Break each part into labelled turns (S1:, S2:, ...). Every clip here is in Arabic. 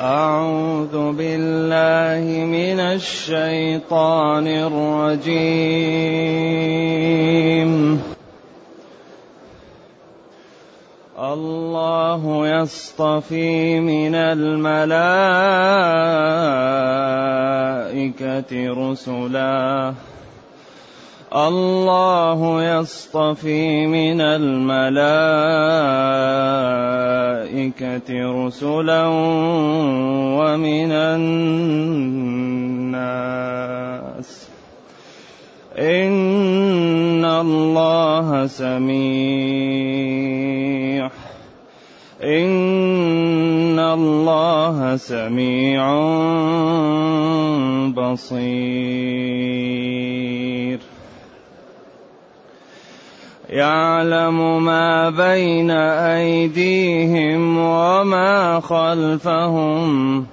S1: أعوذ بالله من الشيطان الرجيم. الله يصطفي من الملائكة رسلا. الله يصطفي من الملائكة رسلا ومن الناس. إن الله سميع. إن الله سميع بصير. يعلم ما بين أيديهم وما خلفهم.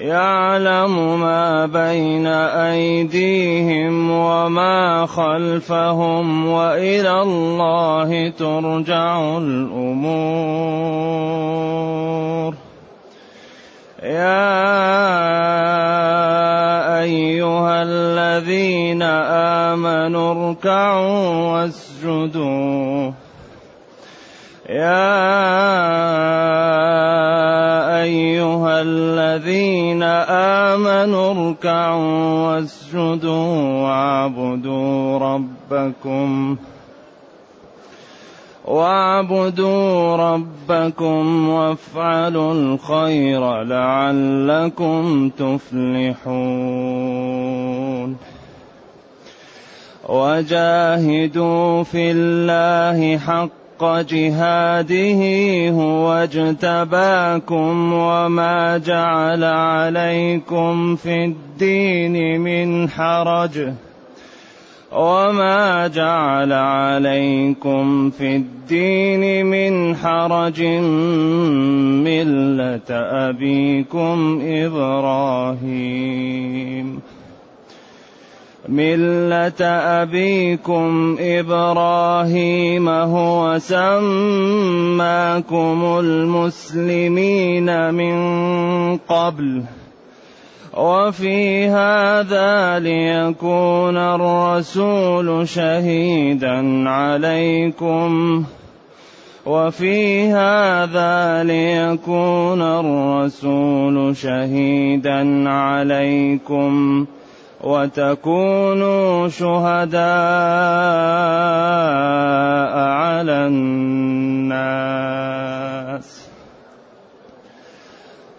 S1: يعلم ما بين أيديهم وما خلفهم وإلى الله ترجع الأمور. يا أيها الذين آمنوا اركعوا واسجدوا. يا أيها الذين آمنوا اركعوا واسجدوا واعبدوا ربكم واعبدوا ربكم وافعلوا الخير لعلكم تفلحون. وجاهدوا في الله حق جهاده هو اجتباكم وما جعل عليكم في الدين من حرج. وما جعل عليكم في الدين من حرج مله ابيكم إبراهيم مله ابيكم إبراهيم هو سماكم المسلمين من قبل وفي هذا ليكون الرسول شهيدا عليكم. وفي هذا ليكون الرسول شهيدا عليكم. وتكونوا شهداء على الناس.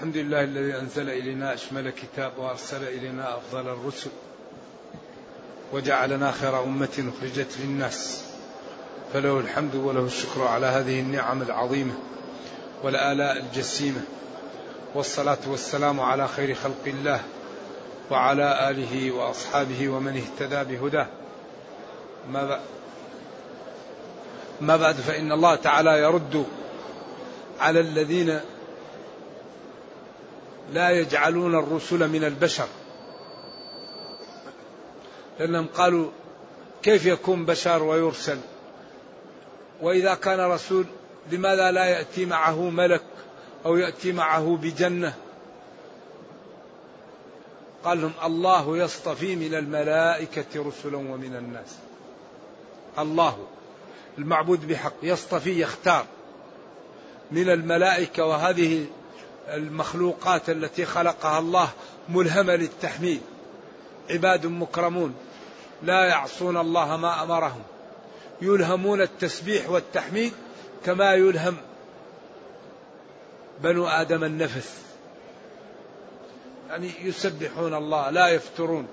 S2: الحمد لله الذي أنزل إلينا أشمل كتاب وأرسل إلينا أفضل الرسل وجعلنا خير أمة أخرجت للناس. فله الحمد وله الشكر على هذه النعم العظيمة والآلاء الجسيمة والصلاة والسلام على خير خلق الله وعلى آله وأصحابه ومن اهتدى بهداه. ما بعد؟ ما بعد فإن الله تعالى يرد على الذين لا يجعلون الرسل من البشر. لأنهم قالوا كيف يكون بشر ويرسل؟ وإذا كان رسول لماذا لا يأتي معه ملك أو يأتي معه بجنة؟ قال لهم الله يصطفي من الملائكة رسلا ومن الناس. الله المعبود بحق يصطفي يختار من الملائكة وهذه المخلوقات التي خلقها الله ملهمة للتحميد. عباد مكرمون لا يعصون الله ما أمرهم. يلهمون التسبيح والتحميد كما يلهم بنو آدم النفس. يعني يسبحون الله لا يفترون.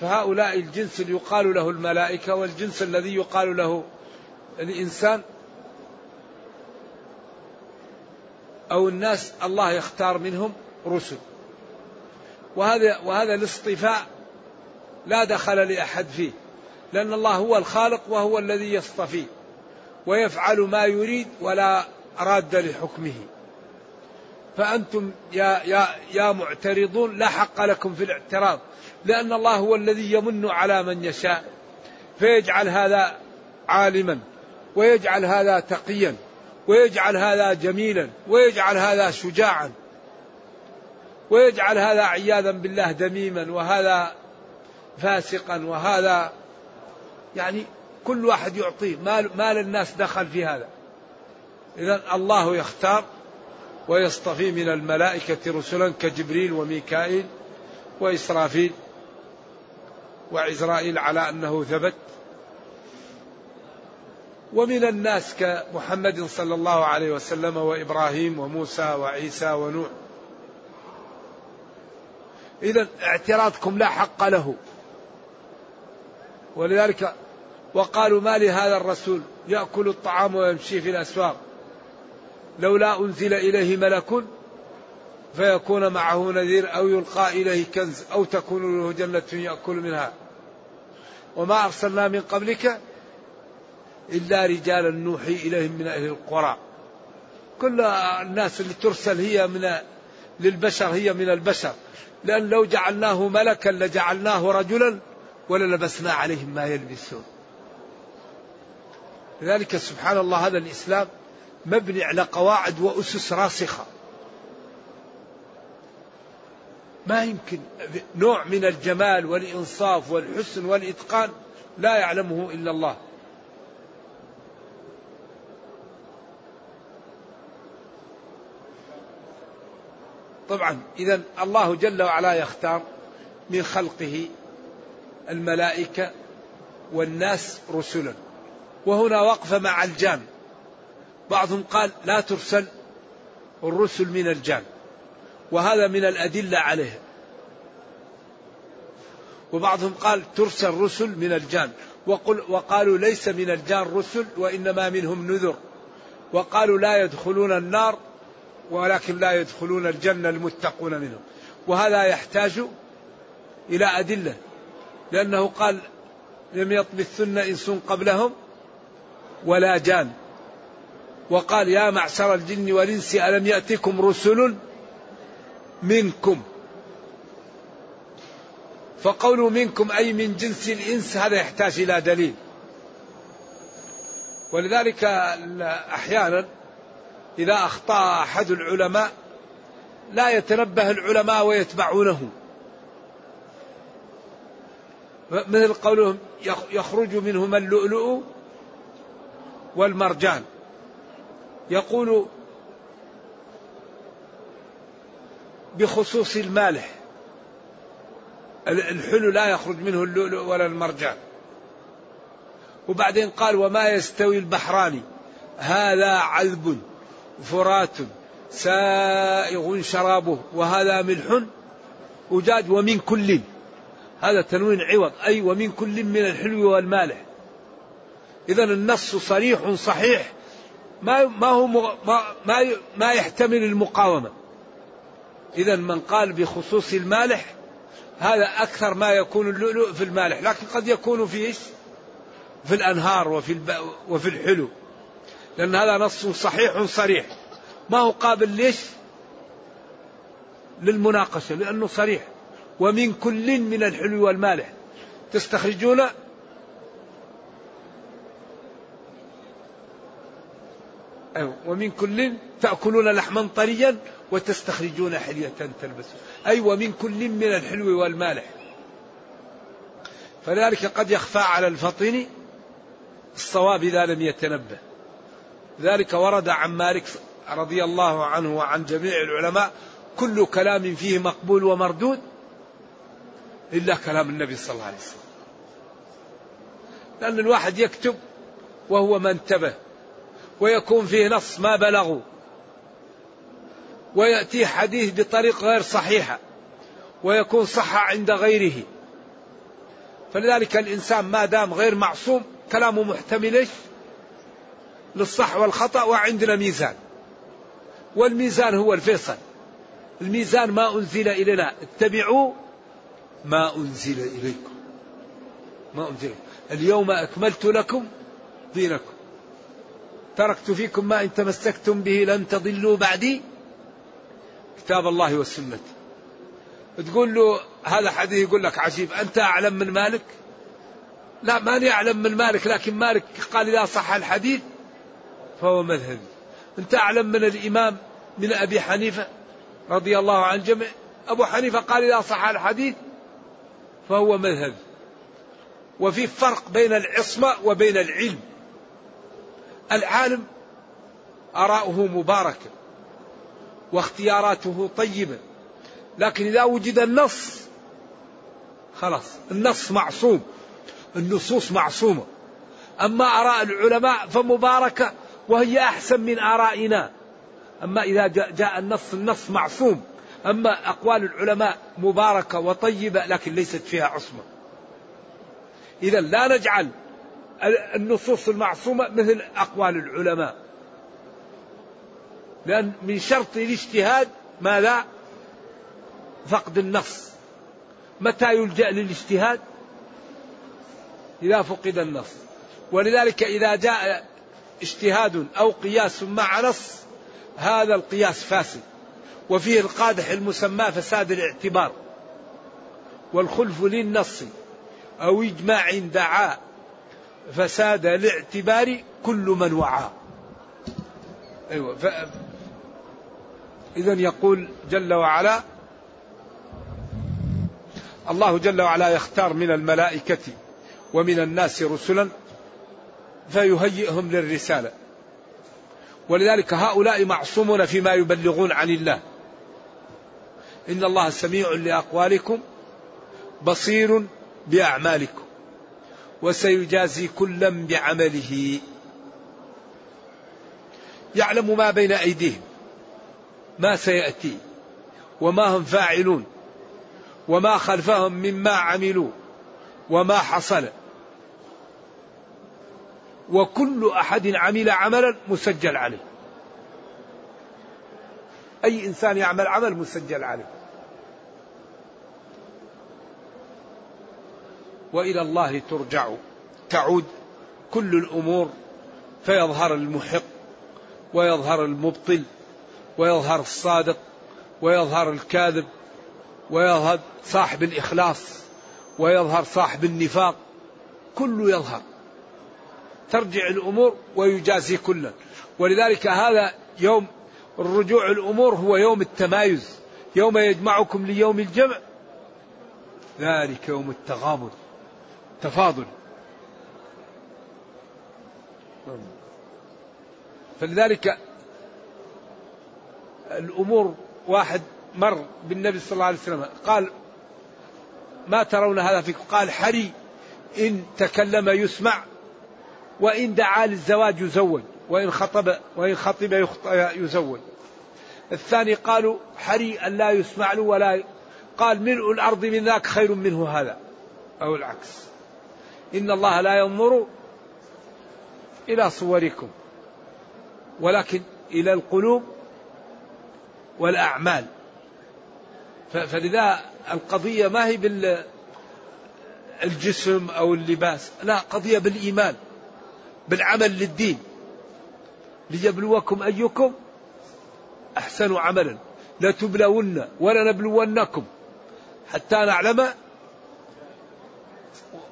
S2: فهؤلاء الجنس اللي يقال له الملائكة والجنس الذي يقال له الإنسان أو الناس الله يختار منهم رسل. وهذا وهذا الاصطفاء لا دخل لأحد فيه لأن الله هو الخالق وهو الذي يصطفي ويفعل ما يريد ولا راد لحكمه. فأنتم يا يا يا معترضون لا حق لكم في الاعتراض لأن الله هو الذي يمن على من يشاء فيجعل هذا عالما ويجعل هذا تقيا. ويجعل هذا جميلا ويجعل هذا شجاعا ويجعل هذا عياذا بالله دميما وهذا فاسقا وهذا يعني كل واحد يعطيه. ما, ما للناس دخل في هذا. إذا الله يختار ويصطفي من الملائكة رسلا كجبريل وميكائيل وإسرافيل وعزرائيل على أنه ثبت. ومن الناس كمحمد صلى الله عليه وسلم وإبراهيم وموسى وعيسى ونوح. إذا اعتراضكم لا حق له. ولذلك وقالوا ما لهذا الرسول؟ يأكل الطعام ويمشي في الأسواق. لولا أنزل إليه ملك فيكون معه نذير أو يلقى إليه كنز أو تكون له جنة يأكل منها. وما أرسلنا من قبلك إلا رجالا نوحي إليهم من أهل القرى. كل الناس اللي ترسل هي من للبشر هي من البشر. لأن لو جعلناه ملكا لجعلناه رجلا وللبسنا عليهم ما يلبسون. لذلك سبحان الله هذا الإسلام مبني على قواعد وأسس راسخة. ما يمكن نوع من الجمال والإنصاف والحسن والإتقان لا يعلمه إلا الله. طبعا إذا الله جل وعلا يختار من خلقه الملائكة والناس رسلا. وهنا وقفة مع الجان. بعضهم قال لا ترسل الرسل من الجان. وهذا من الأدلة عليه وبعضهم قال ترسل رسل من الجان. وقل وقالوا ليس من الجان رسل وإنما منهم نذر. وقالوا لا يدخلون النار ولكن لا يدخلون الجنة المتقون منهم. وهذا يحتاج إلى أدلة. لأنه قال لم يطمثن إنس قبلهم ولا جان. وقال يا معشر الجن والإنس ألم يأتكم رسل منكم؟ فقول منكم أي من جنس الإنس هذا يحتاج إلى دليل. ولذلك أحيانا إذا أخطأ أحد العلماء لا يتنبه العلماء ويتبعونه. مثل قولهم يخرج منهما اللؤلؤ والمرجان. يقول بخصوص المالح الحلو لا يخرج منه اللؤلؤ ولا المرجان. وبعدين قال وما يستوي البحران هذا عذب. فرات سائغ شرابه وهذا ملح أجاج ومن كل هذا تنوين عوض أي ومن كل من الحلو والمالح. إذا النص صريح صحيح ما ما هو ما ما, ما يحتمل المقاومة. إذا من قال بخصوص المالح هذا أكثر ما يكون اللؤلؤ في المالح لكن قد يكون في إيش؟ في الأنهار وفي. وفي الحلو. لأن هذا نص صحيح صريح. ما هو قابل ليش؟ للمناقشة لأنه صريح. ومن كل من الحلو والمالح تستخرجون؟ أيوة. ومن كل تأكلون لحما طريا وتستخرجون حلية تلبسون. أي ومن كل من الحلو والمالح فذلك قد يخفى على الفطن الصواب إذا لم يتنبه. ذلك ورد عن مالك رضي الله عنه وعن جميع العلماء كل كلام فيه مقبول ومردود إلا كلام النبي صلى الله عليه وسلم. لأن الواحد يكتب وهو ما انتبه ويكون فيه نص ما بلغوا ويأتي حديث بطريق غير صحيحة ويكون صح عند غيره. فلذلك الإنسان ما دام غير معصوم كلامه محتمل للصح والخطأ وعندنا ميزان. والميزان هو الفيصل. الميزان ما أنزل إلينا. اتبعوا ما أنزل إليكم. ما أنزل. اليوم أكملت لكم دينكم. تركت فيكم ما إن تمسكتم به لن تضلوا بعدي. كتاب الله والسنة. تقول له هذا حديث يقول لك عجيب. أنت أعلم من مالك؟ لا ماني أعلم من مالك لكن مالك قال إذا صح الحديث. فهو مذهبي أنت أعلم من الإمام من أبي حنيفة رضي الله عن جميع أبو حنيفة قال إذا صح الحديث فهو مذهبي وفي فرق بين العصمة وبين العلم. العالم آراؤه مباركة واختياراته طيبة. لكن إذا وجد النص خلاص النص معصوم النصوص معصومة. أما آراء العلماء فمباركة وهي أحسن من آرائنا. أما إذا جاء النص النص معصوم. أما أقوال العلماء مباركة وطيبة لكن ليست فيها عصمة. إذا لا نجعل النصوص المعصومة مثل أقوال العلماء. لأن من شرط الاجتهاد ماذا؟ فقد النص. متى يلجأ للاجتهاد؟ إذا فقد النص. ولذلك إذا جاء اجتهاد أو قياس مع نص هذا القياس فاسد. وفيه القادح المسمى فساد الاعتبار. والخلف للنص أو إجماع دعا فساد الاعتبار كل من وعى. أيوة ف... إذا يقول جل وعلا الله جل وعلا يختار من الملائكة ومن الناس رسلا فيهيئهم للرسالة. ولذلك هؤلاء معصومون فيما يبلغون عن الله. إن الله سميع لأقوالكم بصير بأعمالكم وسيجازي كلا بعمله. يعلم ما بين أيديهم ما سيأتي وما هم فاعلون وما خلفهم مما عملوا وما حصل. وكل أحد عمل عملا مسجل عليه أي إنسان يعمل عمل مسجل عليه وإلى الله ترجع. تعود كل الأمور فيظهر المحق ويظهر المبطل ويظهر الصادق ويظهر الكاذب ويظهر صاحب الإخلاص ويظهر صاحب النفاق. كله يظهر. ترجع الأمور ويجازي كلا ولذلك هذا يوم الرجوع الأمور هو يوم التمايز. يوم يجمعكم ليوم الجمع. ذلك يوم التغابن تفاضل. فلذلك الأمور واحد مر بالنبي صلى الله عليه وسلم. قال ما ترون هذا فيكم؟ قال حري. إن تكلم يسمع. وإن دعا للزواج يزوج وإن خطب وإن خطب يزوج الثاني قالوا حري أن لا يسمع له ولا قال ملء الأرض من ذاك خير منه هذا أو العكس. إن الله لا ينظر إلى صوركم ولكن إلى القلوب والأعمال. فلذا القضية ما هي بالجسم أو اللباس لا قضية بالإيمان. بالعمل للدين. ليبلوكم أيكم أحسن عملا. لتبلون ولنبلونكم. حتى نعلم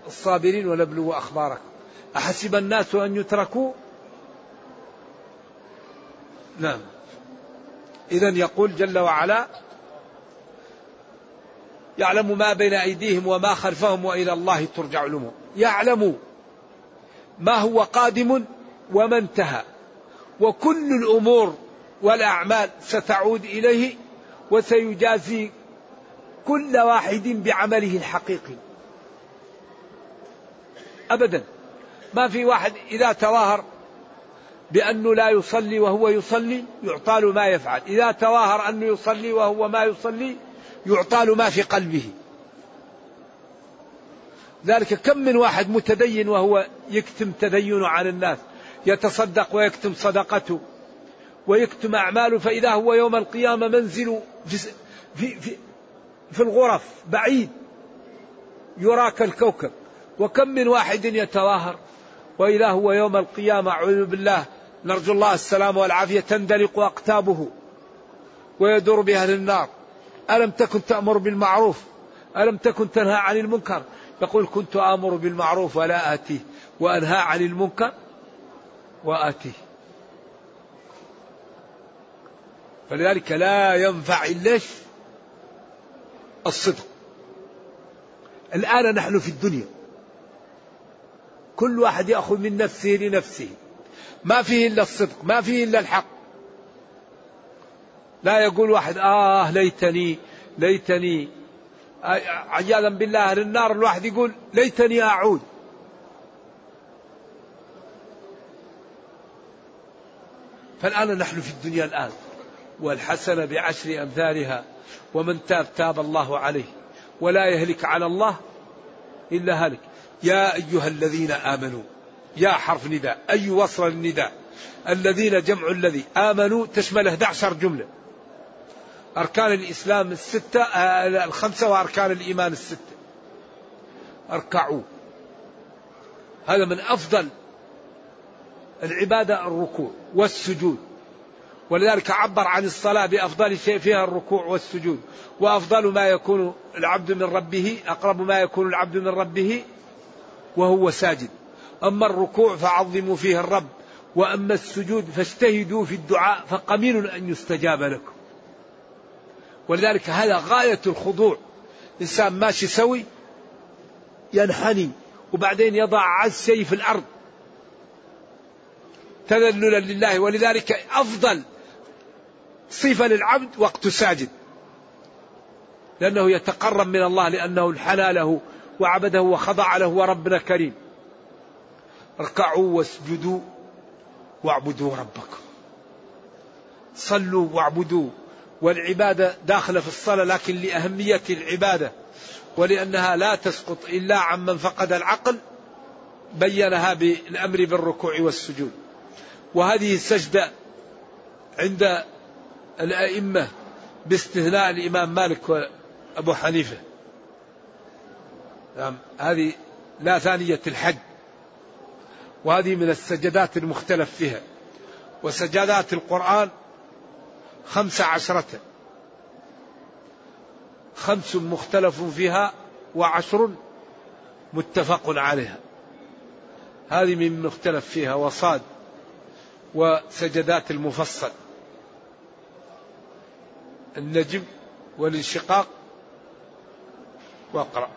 S2: الصابرين ونبلو أخباركم. أحسب الناس أن يتركوا؟ نعم. إذا يقول جل وعلا يعلم ما بين أيديهم وما خلفهم وإلى الله ترجع الأمور. يعلم ما هو قادم وما انتهى. وكل الأمور والأعمال ستعود إليه وسيجازي كل واحد بعمله الحقيقي. أبدا. ما في واحد إذا تظاهر بأنه لا يصلي وهو يصلي يعطى ما يفعل. إذا تظاهر أنه يصلي وهو ما يصلي يعطى ما في قلبه. ذلك كم من واحد متدين وهو يكتم تدينه عن الناس يتصدق ويكتم صدقته ويكتم أعماله فإذا هو يوم القيامة منزل في, في, في, في الغرف بعيد يرى كالكوكب وكم من واحد يتظاهر وإذا هو يوم القيامة أعوذ بالله نرجو الله السلام والعافية تندلق أقتابه ويدور بأهل النار. ألم تكن تأمر بالمعروف؟ ألم تكن تنهى عن المنكر؟ يقول كنت آمر بالمعروف ولا آتيه وأنهى عن المنكر وآتيه فلذلك لا ينفع إلا الصدق. الآن نحن في الدنيا. كل واحد يأخذ من نفسه لنفسه. ما فيه إلا الصدق ما فيه إلا الحق. لا يقول واحد آه ليتني ليتني عياذا بالله أهل النار الواحد يقول ليتني أعود؟ فالآن نحن في الدنيا الآن. والحسنة بعشر أمثالها ومن تاب تاب الله عليه. ولا يهلك على الله إلا هلك. يا أيها الذين آمنوا يا حرف نداء أي وصل النداء الذين جمع الذي آمنوا تشمل 11 جملة. أركان الإسلام الستة آه، الخمسة وأركان الإيمان الستة. اركعوا. هذا من أفضل العبادة الركوع والسجود. ولذلك عبر عن الصلاة بأفضل شيء فيها الركوع والسجود. وأفضل ما يكون العبد من ربه أقرب ما يكون العبد من ربه وهو ساجد. أما الركوع فعظموا فيه الرب وأما السجود فاجتهدوا في الدعاء فقمين أن يستجاب لكم. ولذلك هذا غاية الخضوع. إنسان ماشي سوي ينحني وبعدين يضع عز شيء في الأرض. تذللا لله ولذلك أفضل صفة للعبد وقت ساجد لأنه يتقرب من الله لأنه انحنى له وعبده وخضع له وربنا كريم. اركعوا واسجدوا واعبدوا ربكم. صلوا واعبدوا والعبادة داخلة في الصلاة لكن لأهمية العبادة ولأنها لا تسقط إلا عمن فقد العقل بينها بالأمر بالركوع والسجود. وهذه السجدة عند الأئمة باستثناء الإمام مالك وأبو حنيفة. نعم هذه لا ثانية الحج. وهذه من السجدات المختلف فيها. وسجدات القرآن خمس عشرة. خمس مختلف فيها وعشر متفق عليها. هذه من مختلف فيها وصاد وسجدات المفصل. النجم والانشقاق. واقرأ.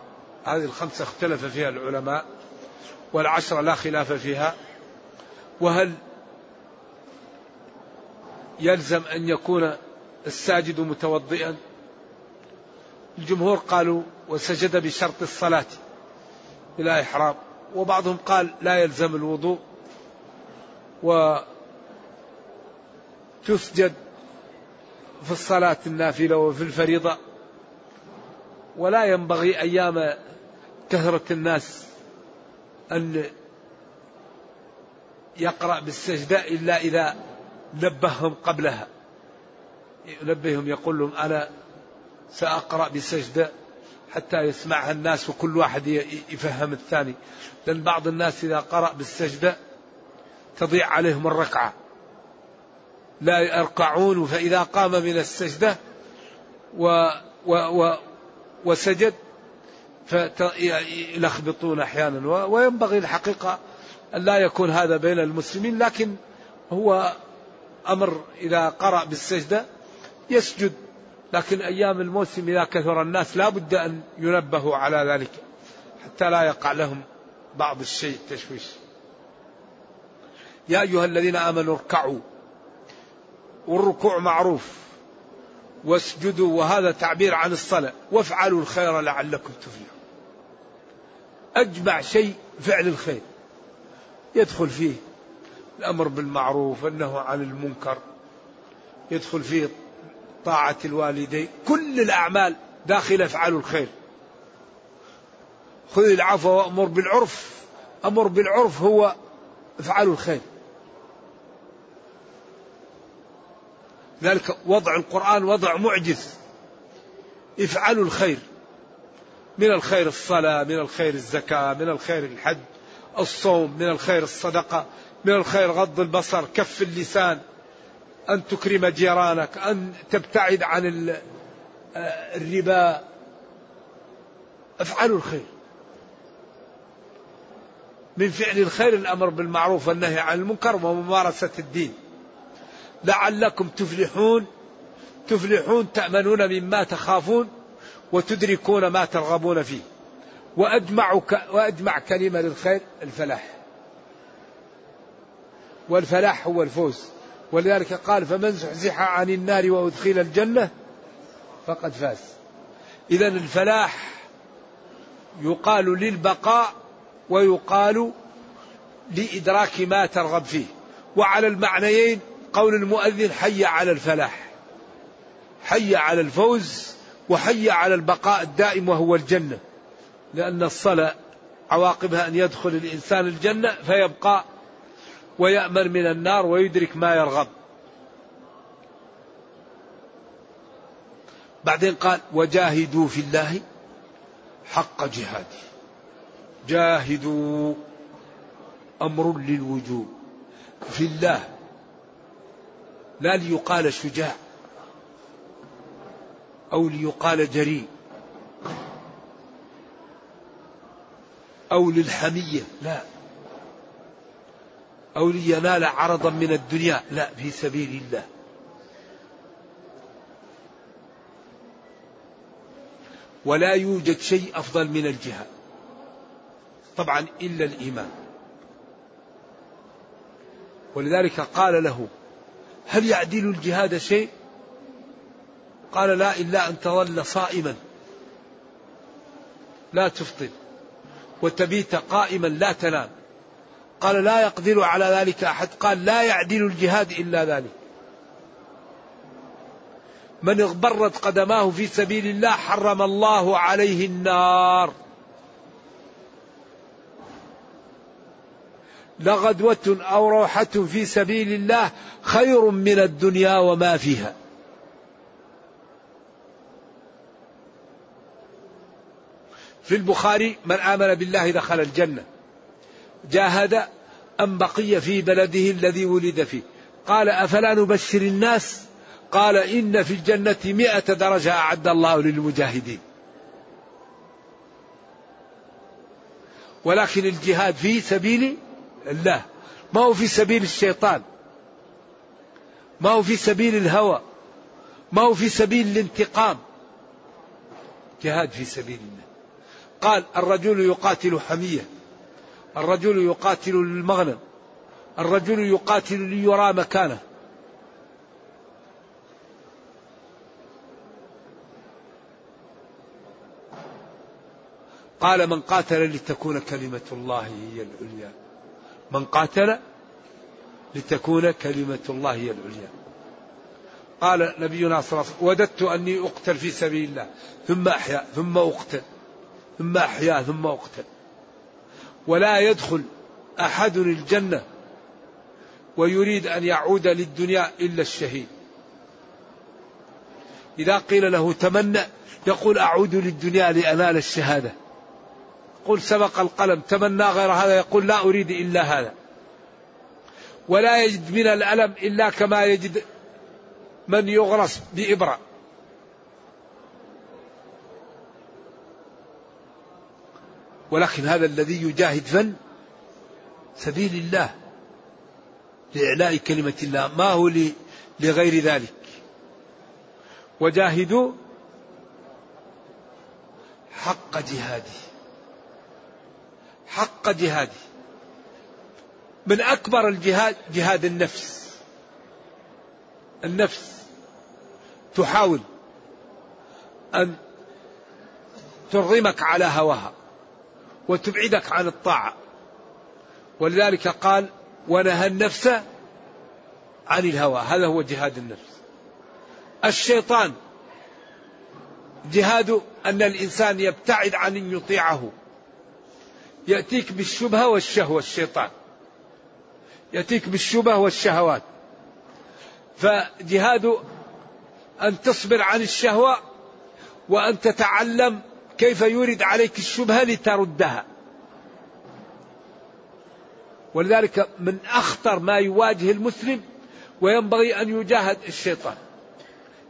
S2: هذه الخمسة اختلف فيها العلماء والعشرة لا خلاف فيها. وهل يلزم أن يكون الساجد متوضئا. الجمهور قالوا وسجد بشرط الصلاة بلا إحرام. وبعضهم قال لا يلزم الوضوء. وتسجد في الصلاة النافلة وفي الفريضة. ولا ينبغي أيام كثرة الناس أن يقرأ بالسجدة إلا إذا نبههم قبلها. ينبههم يقول لهم أنا سأقرأ بسجدة حتى يسمعها الناس وكل واحد يفهم الثاني. لأن بعض الناس إذا قرأ بالسجدة تضيع عليهم الركعة. لا يركعون فإذا قام من السجدة و و و وسجد فيلخبطون أحيانا. وينبغي الحقيقة أن لا يكون هذا بين المسلمين لكن هو أمر إذا قرأ بالسجدة يسجد لكن أيام الموسم إذا كثر الناس لا بد أن ينبهوا على ذلك حتى لا يقع لهم بعض الشيء تشويش يا أيها الذين آمنوا اركعوا والركوع معروف واسجدوا وهذا تعبير عن الصلاة وافعلوا الخير لعلكم تفلحون. أجمع شيء فعل الخير يدخل فيه الأمر بالمعروف والنهي عن المنكر يدخل فيه طاعة الوالدين. كل الأعمال داخل افعلوا الخير. خذ العفو وأمر بالعرف. أمر بالعرف هو افعلوا الخير. ذلك وضع القرآن وضع معجز افعلوا الخير. من الخير الصلاة من الخير الزكاة من الخير الحج الصوم من الخير الصدقة. من الخير غض البصر كف اللسان أن تكرم جيرانك أن تبتعد عن الربا. افعلوا الخير. من فعل الخير الأمر بالمعروف والنهي عن المنكر وممارسة الدين. لعلكم تفلحون تفلحون تأمنون مما تخافون وتدركون ما ترغبون فيه. وأجمع, وأجمع كلمة للخير الفلاح. والفلاح هو الفوز. ولذلك قال فمن زحزح عن النار وأدخل الجنة فقد فاز. إذا الفلاح يقال للبقاء ويقال لإدراك ما ترغب فيه. وعلى المعنيين قول المؤذن حي على الفلاح. حي على الفوز وحي على البقاء الدائم وهو الجنة. لأن الصلاة عواقبها أن يدخل الإنسان الجنة فيبقى ويأمن من النار ويدرك ما يرغب. بعدين قال وجاهدوا في الله حق جهاده. جاهدوا أمر للوجوب في الله. لا ليقال شجاع أو ليقال جريء أو للحمية لا. أو لينال عرضا من الدنيا. لا في سبيل الله. ولا يوجد شيء أفضل من الجهاد. طبعا إلا الإيمان. ولذلك قال له هل يعدل الجهاد شيء؟ قال لا إلا أن تظل صائما. لا تفطر وتبيت قائما لا تنام. قال لا يقدر على ذلك أحد. قال لا يعدل الجهاد إلا ذلك. من اغبرت قدماه في سبيل الله حرم الله عليه النار. لغدوة أو روحة في سبيل الله خير من الدنيا وما فيها. في البخاري من آمن بالله دخل الجنة. جاهد أم بقي في بلده الذي ولد فيه. قال أفلا نبشر الناس؟ قال إن في الجنة مئة درجة أعد الله للمجاهدين. ولكن الجهاد في سبيل الله. ما هو في سبيل الشيطان؟ ما هو في سبيل الهوى؟ ما هو في سبيل الانتقام؟ جهاد في سبيل الله. قال الرجل يقاتل حمية. الرجل يقاتل للمغنم الرجل يقاتل ليرى مكانه. قال من قاتل لتكون كلمة الله هي العليا. من قاتل لتكون كلمة الله هي العليا. قال نبينا صلى الله عليه وسلم وددت أني أقتل في سبيل الله ثم أحيا ثم أقتل ثم أحيا ثم أقتل. ولا يدخل أحد الجنة ويريد أن يعود للدنيا إلا الشهيد. إذا قيل له تمنى يقول أعود للدنيا لأنال الشهادة. قل سبق القلم تمنى غير هذا يقول لا أريد إلا هذا. ولا يجد من الألم إلا كما يجد من يغرس بإبرة. ولكن هذا الذي يجاهد فن سبيل الله لإعلاء كلمة الله. ما هو لغير ذلك؟ وجاهدوا حق جهاده. حق جهاده. من أكبر الجهاد جهاد النفس. النفس تحاول أن ترغمك على هواها. وتبعدك عن الطاعة. ولذلك قال ونهى النفس عن الهوى. هذا هو جهاد النفس. الشيطان جهاد أن الإنسان يبتعد عن أن يطيعه. يأتيك بالشبهة والشهوة الشيطان. يأتيك بالشبهة والشهوات. فجهاد أن تصبر عن الشهوة وأن تتعلم كيف يورد عليك الشبهة لتردها. ولذلك من أخطر ما يواجه المسلم وينبغي أن يجاهد الشيطان.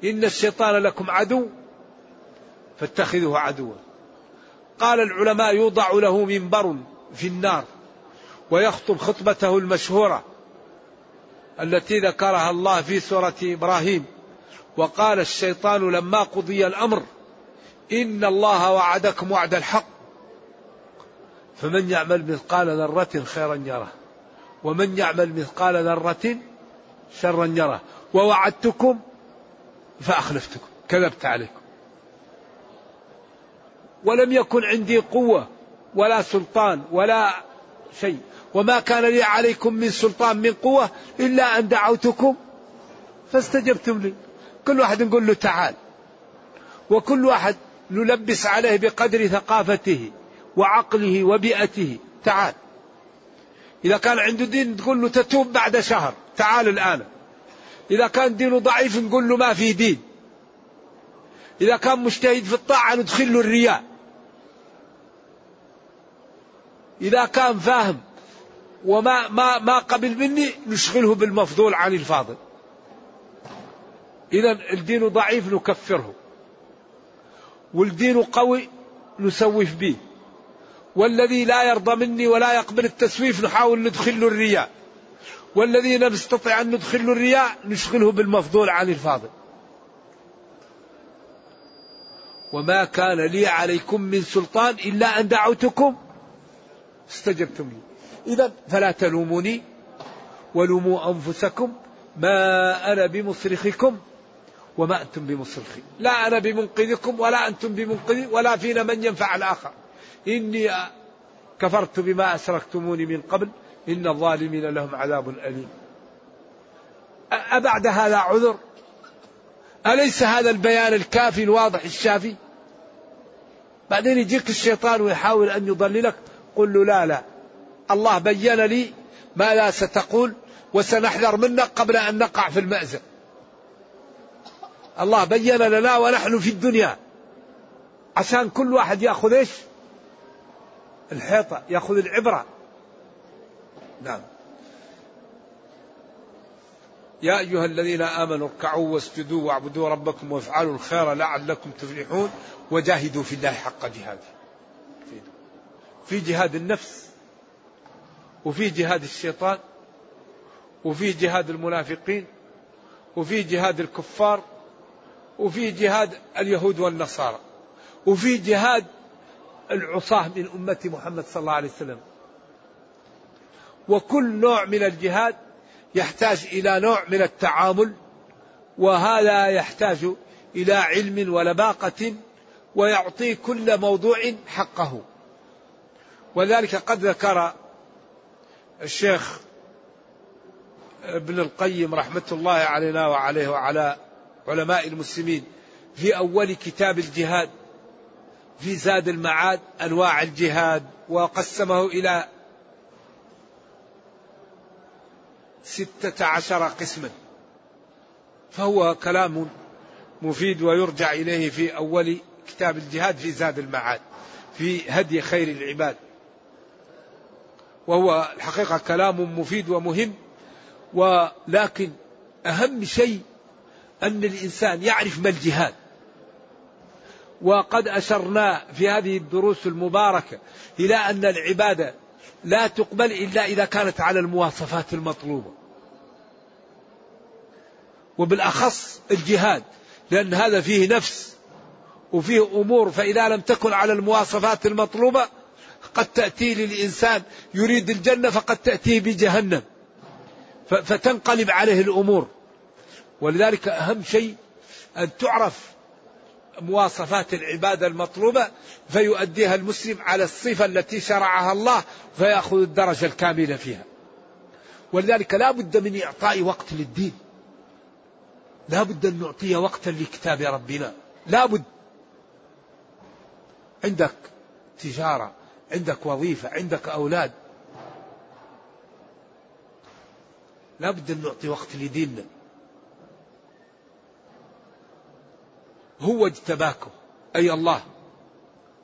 S2: إن الشيطان لكم عدو فاتخذوه عدوا. قال العلماء يوضع له منبر في النار ويخطب خطبته المشهورة التي ذكرها الله في سورة إبراهيم. وقال الشيطان لما قضي الأمر إن الله وعدكم وعد الحق. فمن يعمل مثقال ذرة خيرا يره. ومن يعمل مثقال ذرة شرا يره. ووعدتكم فأخلفتكم. كذبت عليكم. ولم يكن عندي قوة ولا سلطان ولا شيء. وما كان لي عليكم من سلطان من قوة إلا أن دعوتكم فاستجبتم لي. كل واحد نقول له تعال. وكل واحد نلبس عليه بقدر ثقافته وعقله وبيئته. تعال. إذا كان عنده دين تقول له تتوب بعد شهر. تعال الآن. إذا كان دينه ضعيف نقول له ما في دين. إذا كان مجتهد في الطاعة ندخل له الرياء. إذا كان فاهم وما ما ما قبل مني نشغله بالمفضول عن الفاضل. إذا الدين ضعيف نكفره. والدين قوي نسوف به. والذي لا يرضى مني ولا يقبل التسويف نحاول ندخل له الرياء. والذي لا نستطيع أن ندخل له الرياء نشغله بالمفضول عن الفاضل. وما كان لي عليكم من سلطان إلا أن دعوتكم استجبتم لي. إذا فلا تلوموني ولوموا أنفسكم. ما أنا بمصرخكم. وما أنتم بمصرخي لا أنا بمنقذكم ولا أنتم بمنقذي ولا فينا من ينفع الآخر. إني كفرت بما أشركتموني من قبل. إن الظالمين لهم عذاب أليم. أبعد هذا عذر؟ أليس هذا البيان الكافي الواضح الشافي؟ بعدين يجيك الشيطان ويحاول أن يضللك. قل له لا لا. الله بين لي ما لا ستقول وسنحذر منك قبل أن نقع في المأزق. الله بين لنا ونحن في الدنيا عشان كل واحد ياخذ إيش؟ الحيطة ياخذ العبرة. نعم. يا أيها الذين آمنوا اركعوا واسجدوا واعبدوا ربكم وافعلوا الخير لعلكم تفلحون وجاهدوا في الله حق جهاده. في جهاد النفس وفي جهاد الشيطان وفي جهاد المنافقين وفي جهاد الكفار وفي جهاد اليهود والنصارى وفي جهاد العصاة من أمة محمد صلى الله عليه وسلم. وكل نوع من الجهاد يحتاج إلى نوع من التعامل وهذا يحتاج إلى علم ولباقة ويعطي كل موضوع حقه. ولذلك قد ذكر الشيخ ابن القيم رحمة الله علينا وعليه وعلى علماء المسلمين في أول كتاب الجهاد في زاد المعاد أنواع الجهاد وقسمه إلى ستة عشر قسما. فهو كلام مفيد ويرجع إليه في أول كتاب الجهاد في زاد المعاد في هدي خير العباد. وهو الحقيقة كلام مفيد ومهم ولكن أهم شيء أن الإنسان يعرف ما الجهاد. وقد أشرنا في هذه الدروس المباركة إلى أن العبادة لا تقبل إلا إذا كانت على المواصفات المطلوبة. وبالأخص الجهاد لأن هذا فيه نفس وفيه أمور فإذا لم تكن على المواصفات المطلوبة قد تأتي للإنسان يريد الجنة فقد تأتيه بجهنم. فتنقلب عليه الأمور. ولذلك أهم شيء أن تعرف مواصفات العبادة المطلوبة فيؤديها المسلم على الصفة التي شرعها الله فيأخذ الدرجة الكاملة فيها. ولذلك لا بد من إعطاء وقت للدين. لا بد أن نعطي وقتا لكتاب ربنا. لا بد. عندك تجارة عندك وظيفة عندك أولاد. لا بد أن نعطي وقت لديننا. هو اجتباكم أي الله.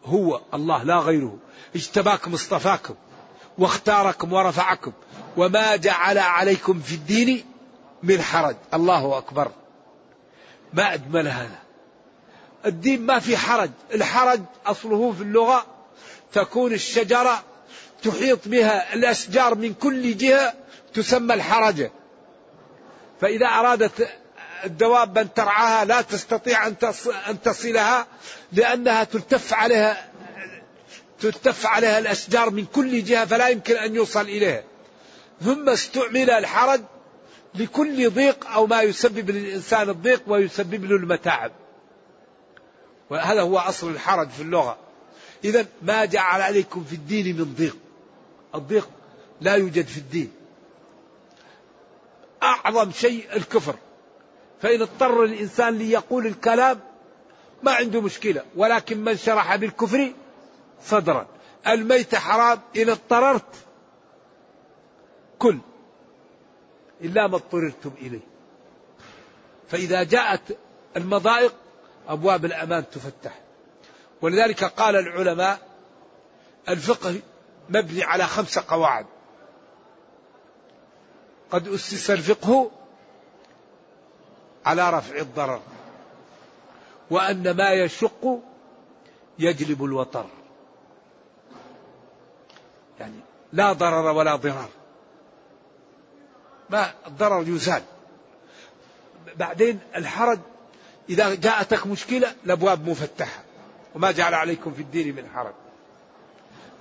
S2: هو الله لا غيره. اجتباكم اصطفاكم واختاركم ورفعكم وما جعل عليكم في الدين من حرج. الله أكبر. ما أجمل هذا. الدين ما في حرج. الحرج أصله في اللغة تكون الشجرة تحيط بها الأشجار من كل جهة تسمى الحرجة فإذا أرادت الدواب أن ترعاها لا تستطيع أن تصلها لأنها تلتف عليها تلتف عليها الأشجار من كل جهة فلا يمكن أن يوصل إليها. ثم استعمل الحرج لكل ضيق أو ما يسبب للإنسان الضيق ويسبب له المتاعب. وهذا هو أصل الحرج في اللغة. إذا ما جعل عليكم في الدين من ضيق. الضيق لا يوجد في الدين. أعظم شيء الكفر. فإن اضطر الإنسان ليقول الكلام ما عنده مشكلة ولكن من شرح بالكفر صدرا. الميت حرام إن اضطررت كل إلا ما اضطررتم إليه. فإذا جاءت المضائق أبواب الأمان تفتح. ولذلك قال العلماء الفقه مبني على خمس قواعد. قد أسس الفقه على رفع الضرر. وأن ما يشق يجلب الوطر يعني لا ضرر ولا ضرار. ما الضرر يزال. بعدين الحرج إذا جاءتك مشكلة الأبواب مفتحة وما جعل عليكم في الدين من حرج.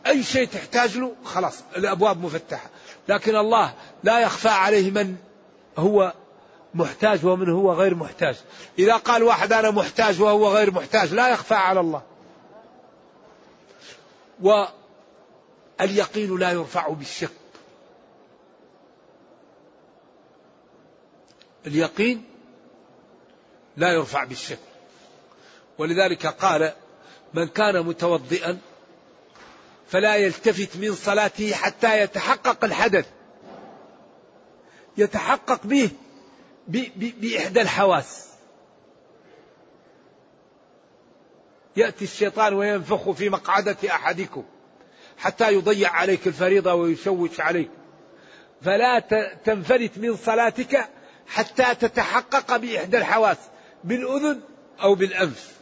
S2: أي شيء تحتاج له خلاص الأبواب مفتحة لكن الله لا يخفى عليه من هو محتاج ومن هو غير محتاج. إذا قال واحد أنا محتاج وهو غير محتاج لا يخفى على الله. واليقين لا يرفع بالشك اليقين لا يرفع بالشك ولذلك قال من كان متوضئا فلا يلتفت من صلاته حتى يتحقق الحدث. يتحقق به. بإحدى الحواس. يأتي الشيطان وينفخ في مقعدة أحدكم حتى يضيع عليك الفريضة ويشوش عليك. فلا تنفلت من صلاتك حتى تتحقق بإحدى الحواس بالأذن أو بالأنف.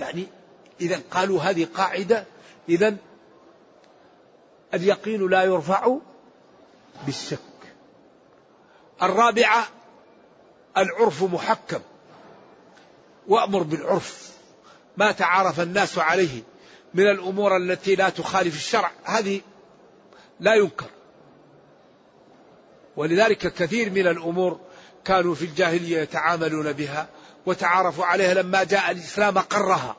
S2: يعني إذا قالوا هذه قاعدة إذا اليقين لا يرفع بالشك. الرابعة العرف محكم. وأمر بالعرف. ما تعارف الناس عليه من الأمور التي لا تخالف الشرع. هذه لا ينكر. ولذلك كثير من الأمور كانوا في الجاهلية يتعاملون بها وتعارفوا عليها لما جاء الإسلام قرها.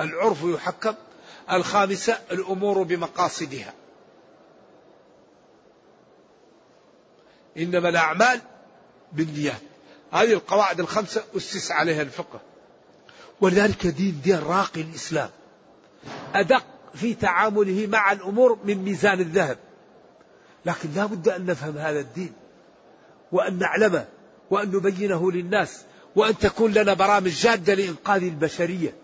S2: العرف يحكم. الخامسة الأمور بمقاصدها. إنما الأعمال بالنيات. هذه القواعد الخمسة أسس عليها الفقه. ولذلك دين دين راقي الإسلام. أدق في تعامله مع الأمور من ميزان الذهب. لكن لا بد أن نفهم هذا الدين وأن نعلمه وأن نبينه للناس وأن تكون لنا برامج جادة لإنقاذ البشرية.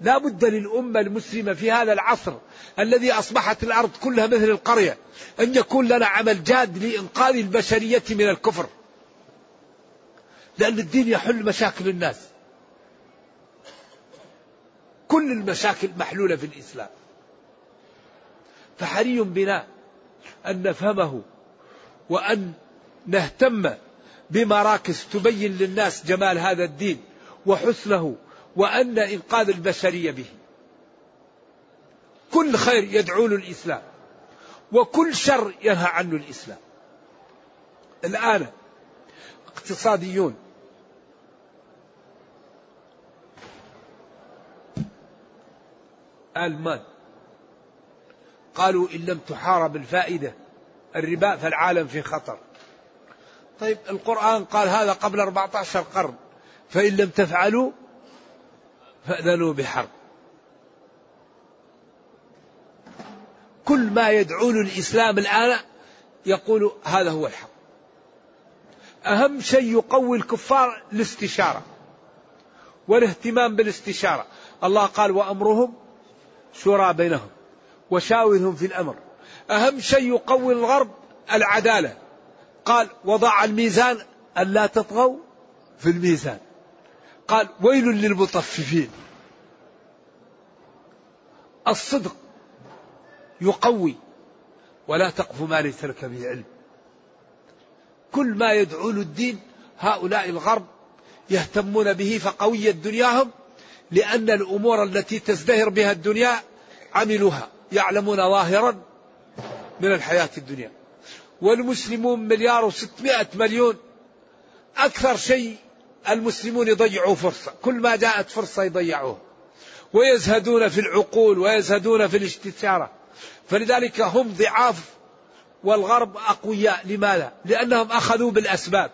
S2: لا بد للأمة المسلمة في هذا العصر الذي أصبحت الأرض كلها مثل القرية أن يكون لنا عمل جاد لإنقاذ البشرية من الكفر. لأن الدين يحل مشاكل الناس. كل المشاكل محلولة في الإسلام. فحري بنا أن نفهمه وأن نهتم بمراكز تبين للناس جمال هذا الدين وحسنه وأن إنقاذ البشرية به. كل خير يدعو له الإسلام وكل شر ينهى عنه الإسلام. الآن اقتصاديون. المال قالوا إن لم تحارب الفائدة الربا فالعالم في خطر. طيب القرآن قال هذا قبل 14 قرن فإن لم تفعلوا فأذنوا بحرب. كل ما يدعون الإسلام الآن يقول هذا هو الحق. أهم شيء يقوي الكفار الاستشارة والاهتمام بالاستشارة. الله قال وأمرهم شورى بينهم وشاورهم في الأمر. أهم شيء يقوي الغرب العدالة. قال وضع الميزان ألا تطغوا في الميزان. قال ويل للمطففين. الصدق يقوي ولا تقف ما ليس لك به علم. كل ما يدعو الدين هؤلاء الغرب يهتمون به فقوية دنياهم لأن الأمور التي تزدهر بها الدنيا عملوها يعلمون ظاهرا من الحياة الدنيا. والمسلمون مليار وستمائة مليون أكثر شيء المسلمون يضيعوا فرصة. كل ما جاءت فرصة يضيعوها ويزهدون في العقول ويزهدون في الاستشارة. فلذلك هم ضعاف والغرب أقوياء. لماذا؟ لأنهم أخذوا بالأسباب.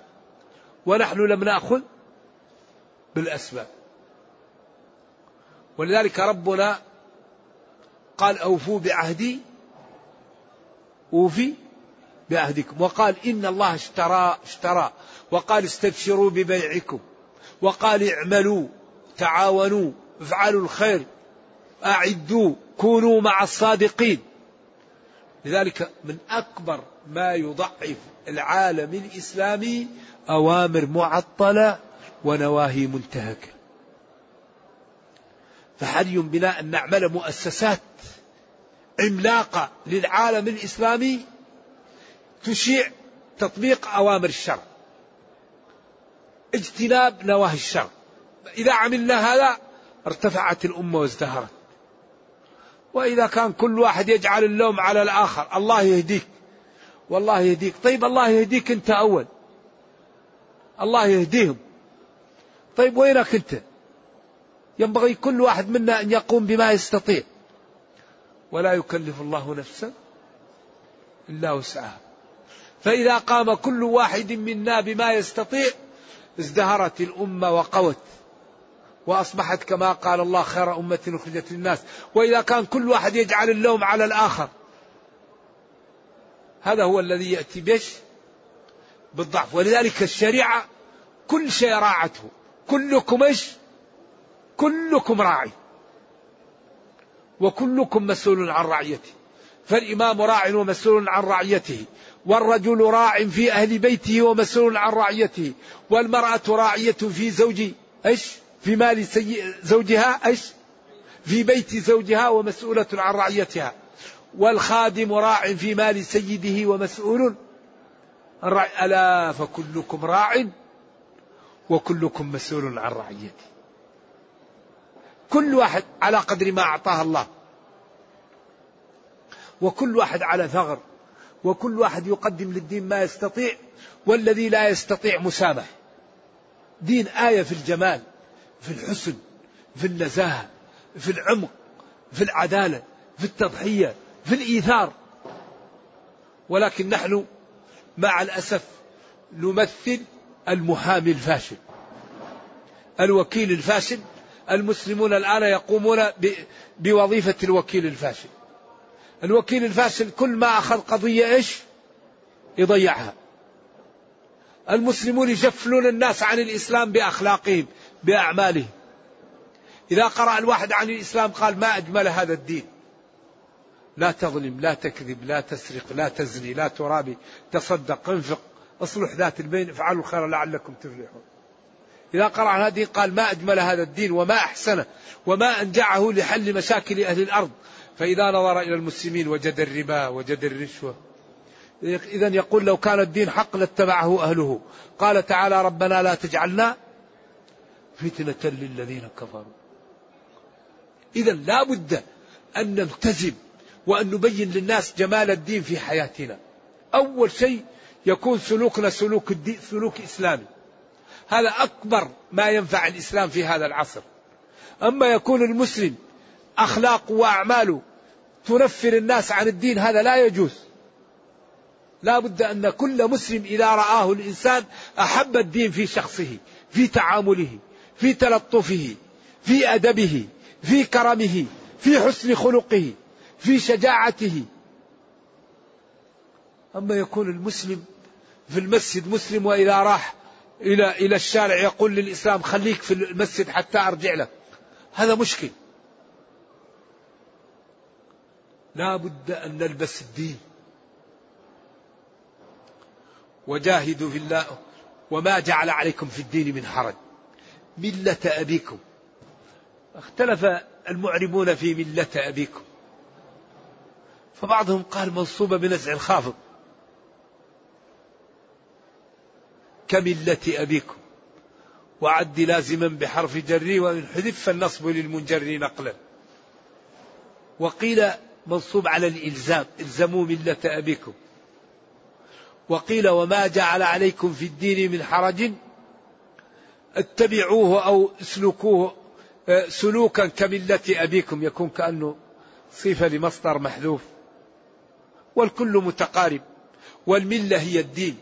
S2: ونحن لم نأخذ بالأسباب. ولذلك ربنا قال أوفوا بعهدي أوفي بعهدكم. وقال إن الله اشترى اشترى. وقال استبشروا ببيعكم. وقال اعملوا تعاونوا افعلوا الخير أعدوا كونوا مع الصادقين. لذلك من أكبر ما يضعف العالم الإسلامي أوامر معطلة ونواهي منتهكة. فحري بنا أن نعمل مؤسسات عملاقة للعالم الإسلامي تشيع تطبيق أوامر الشرع اجتناب نواهي الشر. إذا عملنا هذا ارتفعت الأمة وازدهرت. وإذا كان كل واحد يجعل اللوم على الآخر الله يهديك. والله يهديك. طيب الله يهديك أنت أول. الله يهديهم. طيب وينك أنت؟ ينبغي كل واحد منا أن يقوم بما يستطيع. ولا يكلف الله نفسا إلا وسعها. فإذا قام كل واحد منا بما يستطيع ازدهرت الأمة وقوت وأصبحت كما قال الله خير أمة أخرجت للناس. وإذا كان كل واحد يجعل اللوم على الآخر هذا هو الذي يأتي بش بالضعف. ولذلك الشريعة كل شيء راعته كلكم إيش؟ كلكم راعي وكلكم مسؤول عن رعيته. فالإمام راع ومسؤول عن رعيته. والرجل راع في أهل بيته ومسؤول عن رعيته والمرأة راعية في زوج إيش؟ في مال سي... زوجها إيش؟ في بيت زوجها ومسؤولة عن رعيتها. والخادم راع في مال سيده ومسؤول ألا فكلكم راع وكلكم مسؤول عن رعيته. كل واحد على قدر ما أعطاه الله. وكل واحد على ثغر. وكل واحد يقدم للدين ما يستطيع والذي لا يستطيع مسامح دين آية في الجمال في الحسن في النزاهة في العمق في العدالة في التضحية في الإيثار. ولكن نحن مع الأسف نمثل المحامي الفاشل. الوكيل الفاشل المسلمون الآن يقومون بوظيفة الوكيل الفاشل. الوكيل الفاشل كل ما أخذ قضية إيش؟ يضيعها. المسلمون يجفلون الناس عن الإسلام بأخلاقهم بأعمالهم. إذا قرأ الواحد عن الإسلام قال ما أجمل هذا الدين. لا تظلم لا تكذب لا تسرق لا تزني لا ترابي تصدق انفق اصلح ذات البين افعلوا الخير لعلكم تفلحون. إذا قرأ هذه قال ما أجمل هذا الدين وما أحسنه وما أنجعه لحل مشاكل أهل الأرض فإذا نظر إلى المسلمين وجد الربا وجد الرشوة. إذا يقول لو كان الدين حق لاتبعه أهله. قال تعالى ربنا لا تجعلنا فتنة للذين كفروا. إذا لا بد أن نلتزم وأن نبين للناس جمال الدين في حياتنا. أول شيء يكون سلوكنا سلوك الدين سلوك إسلامي. هذا أكبر ما ينفع الإسلام في هذا العصر. أما يكون المسلم أخلاقه وأعماله تنفر الناس عن الدين هذا لا يجوز. لا بد أن كل مسلم إذا رآه الإنسان أحب الدين في شخصه في تعامله في تلطفه في أدبه في كرمه في حسن خلقه في شجاعته. أما يكون المسلم في المسجد مسلم وإذا راح إلى إلى الشارع يقول للإسلام خليك في المسجد حتى أرجع لك. هذا مشكل. لا بد أن نلبس الدين. وجاهدوا في الله وما جعل عليكم في الدين من حرج. ملة أبيكم. اختلف المعربون في ملة أبيكم. فبعضهم قال منصوبة بنزع الخافض. كملة أبيكم. وعد لازما بحرف جري وإن حذف فالنصب للمنجر نقلا. وقيل منصوب على الإلزام. إلزموا ملة أبيكم. وقيل وما جعل عليكم في الدين من حرج. اتبعوه أو اسلكوه آه، سلوكا كملة أبيكم. يكون كأنه صفة لمصدر محذوف. والكل متقارب. والملة هي الدين.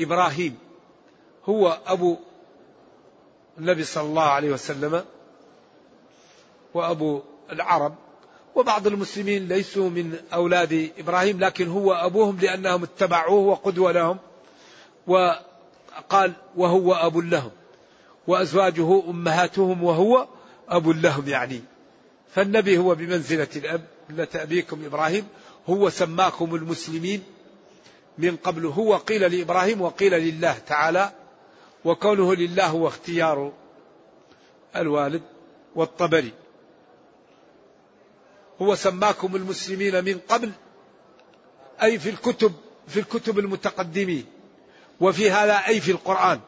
S2: إبراهيم هو أبو النبي صلى الله عليه وسلم. وأبو العرب وبعض المسلمين ليسوا من أولاد إبراهيم لكن هو أبوهم لأنهم اتبعوه وقدوة لهم وقال وهو أب لهم وأزواجه أمهاتهم وهو أب لهم يعني. فالنبي هو بمنزلة الأب ملة أبيكم إبراهيم هو سماكم المسلمين من قبل هو قيل لإبراهيم وقيل لله تعالى وكونه لله هو اختيار الوالد والطبري. هو سماكم المسلمين من قبل أي في الكتب في الكتب المتقدمين وفي هذا أي في القرآن.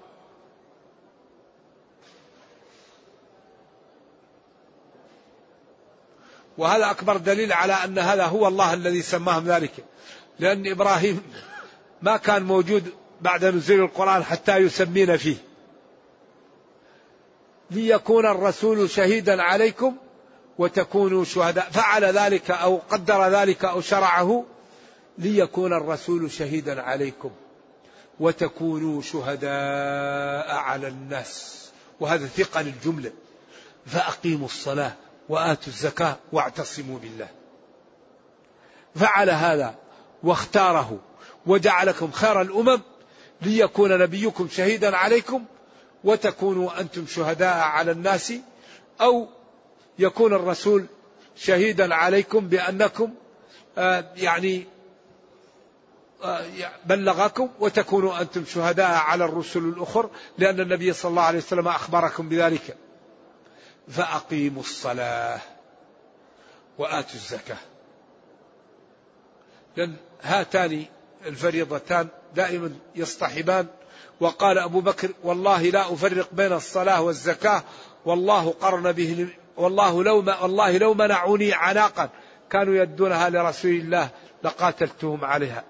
S2: وهذا أكبر دليل على أن هذا هو الله الذي سماهم ذلك؟ لأن إبراهيم ما كان موجود بعد نزول القرآن حتى يسمين فيه. ليكون الرسول شهيدا عليكم وتكونوا شهداء. فعل ذلك أو قدر ذلك أو شرعه ليكون الرسول شهيدا عليكم وتكونوا شهداء على الناس. وهذا ثقل الجملة فأقيموا الصلاة وآتوا الزكاة واعتصموا بالله. فعل هذا واختاره وجعلكم خير الأمم ليكون نبيكم شهيدا عليكم وتكونوا أنتم شهداء على الناس أو يكون الرسول شهيدا عليكم بأنكم آه، يعني آه، بلغكم وتكونوا أنتم شهداء على الرسل الأخر لأن النبي صلى الله عليه وسلم أخبركم بذلك. فأقيموا الصلاة وآتوا الزكاة. لأن هاتان الفريضتان دائما يصطحبان. وقال أبو بكر والله لا أفرق بين الصلاة والزكاة والله قرن والله لو والله لو منعوني عناقا كانوا يدونها لرسول الله لقاتلتهم عليها.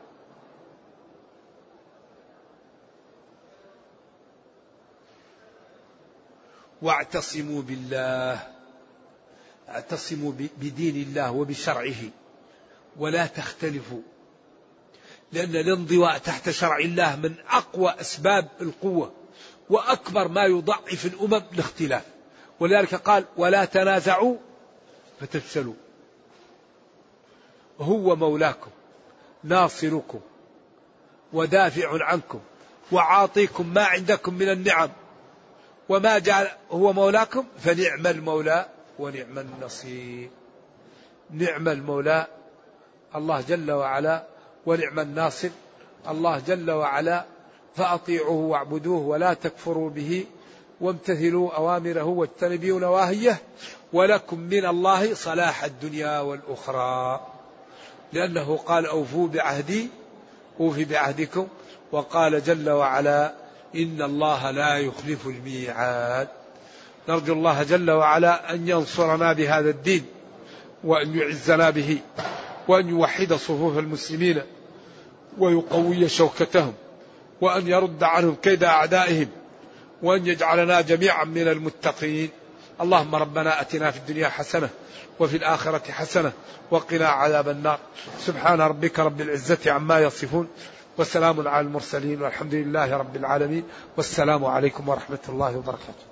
S2: واعتصموا بالله اعتصموا بدين الله وبشرعه. ولا تختلفوا لأن الانضواء تحت شرع الله من أقوى أسباب القوة وأكبر ما يضعف الأمم الاختلاف ولذلك قال ولا تنازعوا فتفشلوا. هو مولاكم ناصركم ودافع عنكم وعاطيكم ما عندكم من النعم. وما جعل هو مولاكم فنعم المولى ونعم النصير. نعم المولى الله جل وعلا ونعم الناصر الله جل وعلا فأطيعوه واعبدوه ولا تكفروا به وامتثلوا أوامره واجتنبوا نواهيه ولكم من الله صلاح الدنيا والأخرى. لأنه قال أوفوا بعهدي أوفي بعهدكم وقال جل وعلا إن الله لا يخلف الميعاد. نرجو الله جل وعلا أن ينصرنا بهذا الدين وأن يعزنا به وأن يوحد صفوف المسلمين ويقوي شوكتهم وأن يرد عنهم كيد أعدائهم. وأن يجعلنا جميعا من المتقين. اللهم ربنا أتنا في الدنيا حسنة وفي الآخرة حسنة وقنا عذاب النار. سبحان ربك رب العزة عما يصفون. وسلام على المرسلين والحمد لله رب العالمين. والسلام عليكم ورحمة الله وبركاته.